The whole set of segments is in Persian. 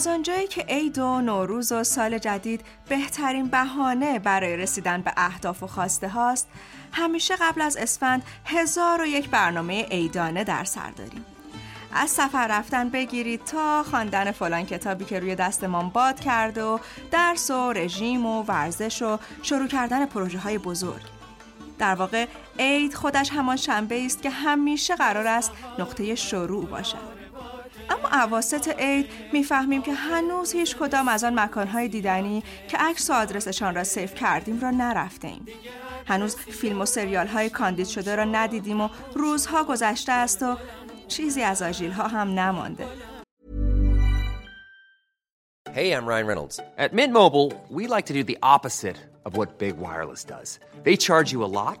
از آنجایی که عید و نوروز و سال جدید بهترین بهانه برای رسیدن به اهداف و خواسته هاست همیشه قبل از اسفند هزار و یک برنامه عیدانه در سر داریم. از سفر رفتن بگیرید تا خواندن فلان کتابی که روی دستمان باد کرده و درس و رژیم و ورزش و شروع کردن پروژه های بزرگ. در واقع عید خودش همان شنبه است که همیشه قرار است نقطه شروع باشد. اما عواست عید می‌فهمیم که هنوز هیچ کدام از آن مکانهای دیدنی که عکس و آدرسشان را سیف کردیم را نرفته ایم. هنوز فیلم و سریال های کاندید شده را ندیدیم و روزها گذشته است و چیزی از آژیل ها هم نمانده. Hey, I'm Ryan Reynolds. At Mint Mobile, we like to do the opposite of what Big Wireless does. They charge you a lot,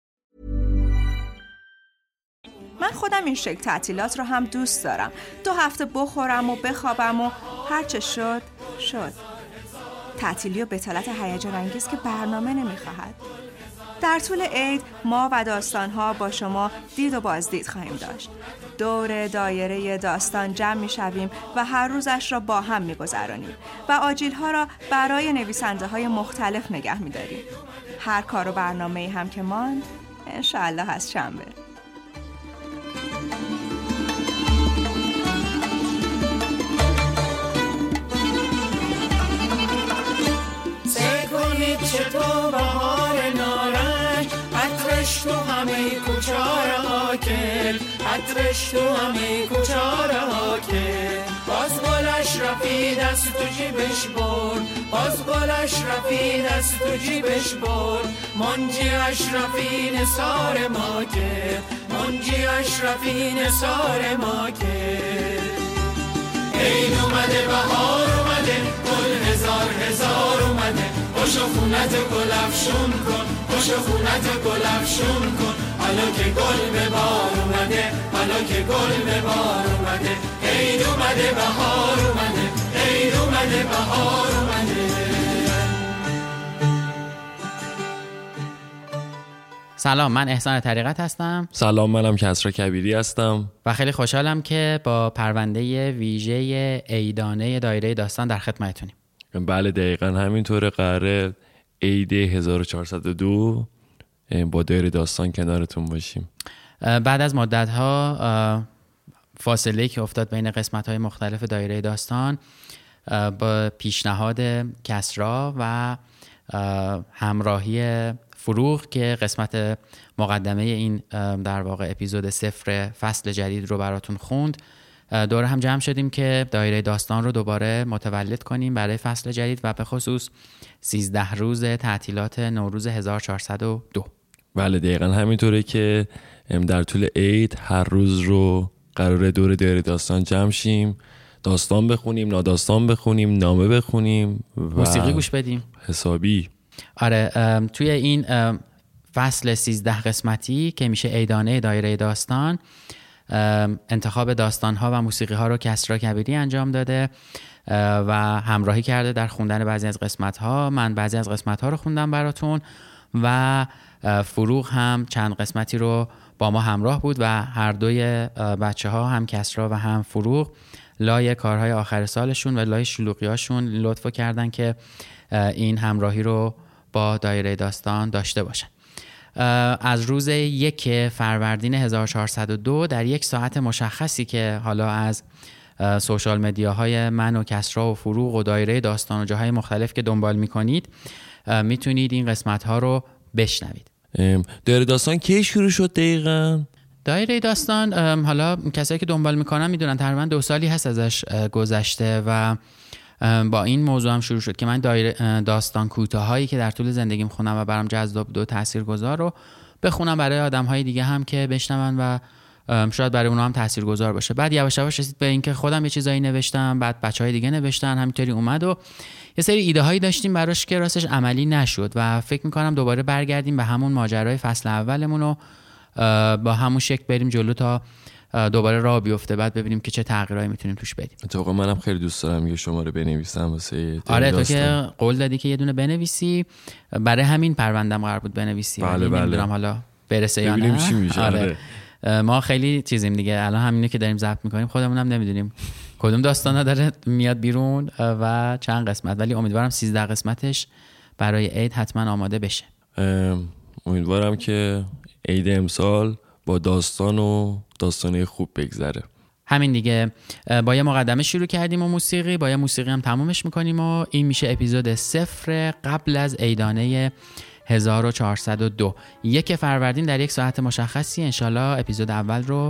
خودم این شکل تعطیلات رو هم دوست دارم. دو هفته بخورم و بخوابم و هرچه شد شد. تعطیلی و بتالت هیجان انگیز که برنامه نمی‌خواهد. در طول عید ما و داستانها با شما دید و بازدید خواهیم داشت. دور دایره داستان جمع می شویم و هر روزش را با هم می گذرانیم و آجیل ها را برای نویسنده های مختلف نگه می داریم. هر کار و برنامه هم که ماند انشاءالله از شنبه. عطرش تو همه کوچار حاکل عطرش تو همه کوچار حاکل باز گلش رفید از تو جیبش برد باز گلش رفید از تو جیبش برد. منجی اشرفی نسار ما که منجی اشرفی نسار ما که. عید اومده بهار اومده گل هزار هزار اومده. خوش خونت گل افشون کن. خوش خونت گل افشون کن. حالا که گل به بار اومده حالا که گل به بار اومده. عید اومده بهار اومده. عید اومده بهار اومده. سلام من احسان طریقت هستم. سلام منم کسرا کبیری هستم. و خیلی خوشحالم که با پرونده ویژه ایدانه دایره داستان در خدمتتونیم. بله دقیقا همینطوره. قراره عید 1402 با دایره داستان کنارتون باشیم. بعد از مدت ها فاصله که افتاد بین قسمت های مختلف دایره داستان با پیشنهاد کسرا و همراهی فروغ که قسمت مقدمه این در واقع اپیزود صفر فصل جدید رو براتون خوند. دور هم جمع شدیم که دایره داستان رو دوباره متولد کنیم برای فصل جدید و به خصوص 13 روز تعطیلات نوروز 1402 بله دقیقا همینطوره که در طول عید هر روز رو قرار دور دایره داستان جمع شیم داستان بخونیم ناداستان بخونیم نامه بخونیم و موسیقی گوش بدیم. حسابی. آره توی این فصل 13 قسمتی که میشه ایدانه دایره داستان انتخاب داستان ها و موسیقی ها رو کسرا کبیری انجام داده و همراهی کرده در خوندن بعضی از قسمت ها من بعضی از قسمت ها رو خوندم براتون و فروغ هم چند قسمتی رو با ما همراه بود و هر دوی بچه ها هم کسرا و هم فروغ لای کارهای آخر سالشون و لای شلوقیاشون لطف کردن که این همراهی رو با دایره داستان داشته باشن. از روز یک فروردین 1402 در یک ساعت مشخصی که حالا از سوشال مدیاهای من و کسرا و فروغ و دایره داستان و جاهای مختلف که دنبال می‌کنید می‌تونید این قسمت ها رو بشنوید دایره داستان کی شروع شد دقیقا؟ دایره داستان حالا کسایی که دنبال می‌کنن می‌دونن تقریبا دو سالی هست ازش گذشته و با این موضوع هم شروع شد که من داستان کوتاهایی که در طول زندگیم خونم و برام جذاب دو تاثیر گذار رو بخونم برای آدم های دیگه هم که بشنون و شاید برای اونها هم تاثیرگذار باشه. بعد یواش یواش رسید به اینکه خودم یه چیزایی نوشتم بعد بچه های دیگه نوشتن همینطوری اومد و یه سری ایده هایی داشتیم براش که راستش عملی نشد و فکر می‌کنم دوباره برگردیم به همون ماجرای فصل اولمون و با همون شکل بریم جلو تا دوباره راه بیفته. بعد ببینیم که چه تغییرایی می‌تونیم توش بدیم. اتفاقا منم خیلی دوست دارم یه شماره بنویسم واسه آره تو که قول دادی که یه دونه بنویسی. برای همین پروندم قرار بود بنویسی. بله بله. نمی‌دونم حالا برسه یا نه. چی میشه. آره. ما خیلی چیزیم دیگه. الان همینه که داریم ضبط می‌کنیم. خودمونم نمی‌دونیم کدوم داستانا داره میاد بیرون و چند قسمت. ولی امیدوارم 13 قسمتش برای عید حتما آماده بشه. امیدوارم که عید امسال با داستان و داستانه خوب بگذره. همین دیگه. با یه مقدمه شروع کردیم و موسیقی. با یه موسیقی هم تمومش می‌کنیم و این میشه اپیزود صفر قبل از عیدانه 1402 یک فروردین در یک ساعت مشخصی. انشالله اپیزود اول رو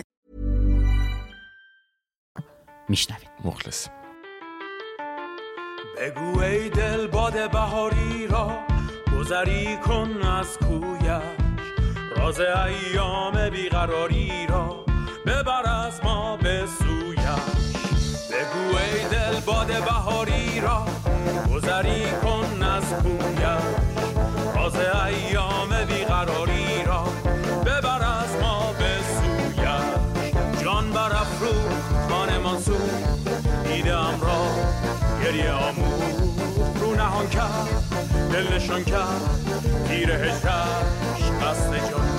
میشنوید. مخلص بگو ای دل باد بهاری را گذری کن از کویش. راز ایام بیقراری را ببر از ما به سویش. بگو ای دل باد بهاری را گذری کن از کویش. راز ایام بیقراری را ببر از ما به سویش. جان برافرو گریه آمو رو نهان کرد دل نشان کرد تیر هجرش قصد جان.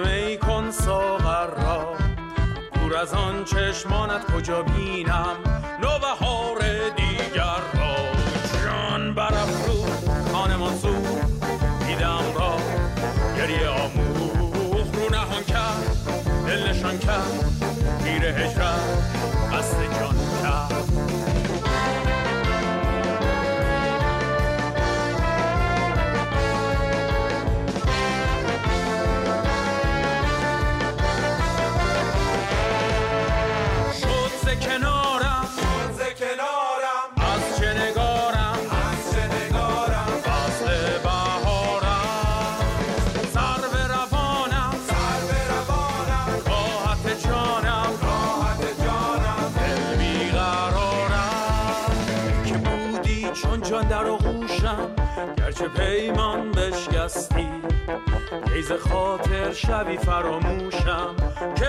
می کن ساغر را. دور از آن چشمانت کجا بینم؟ نوبهار دیگر را. جان برافرو خانه منصور دیدم را. گریه آموخ رو نهان کرد دل نشان کرد تیر هجرت. جان در آغوشم گرچه پیمان بشکستی. گیز خاطر شبی فراموشم که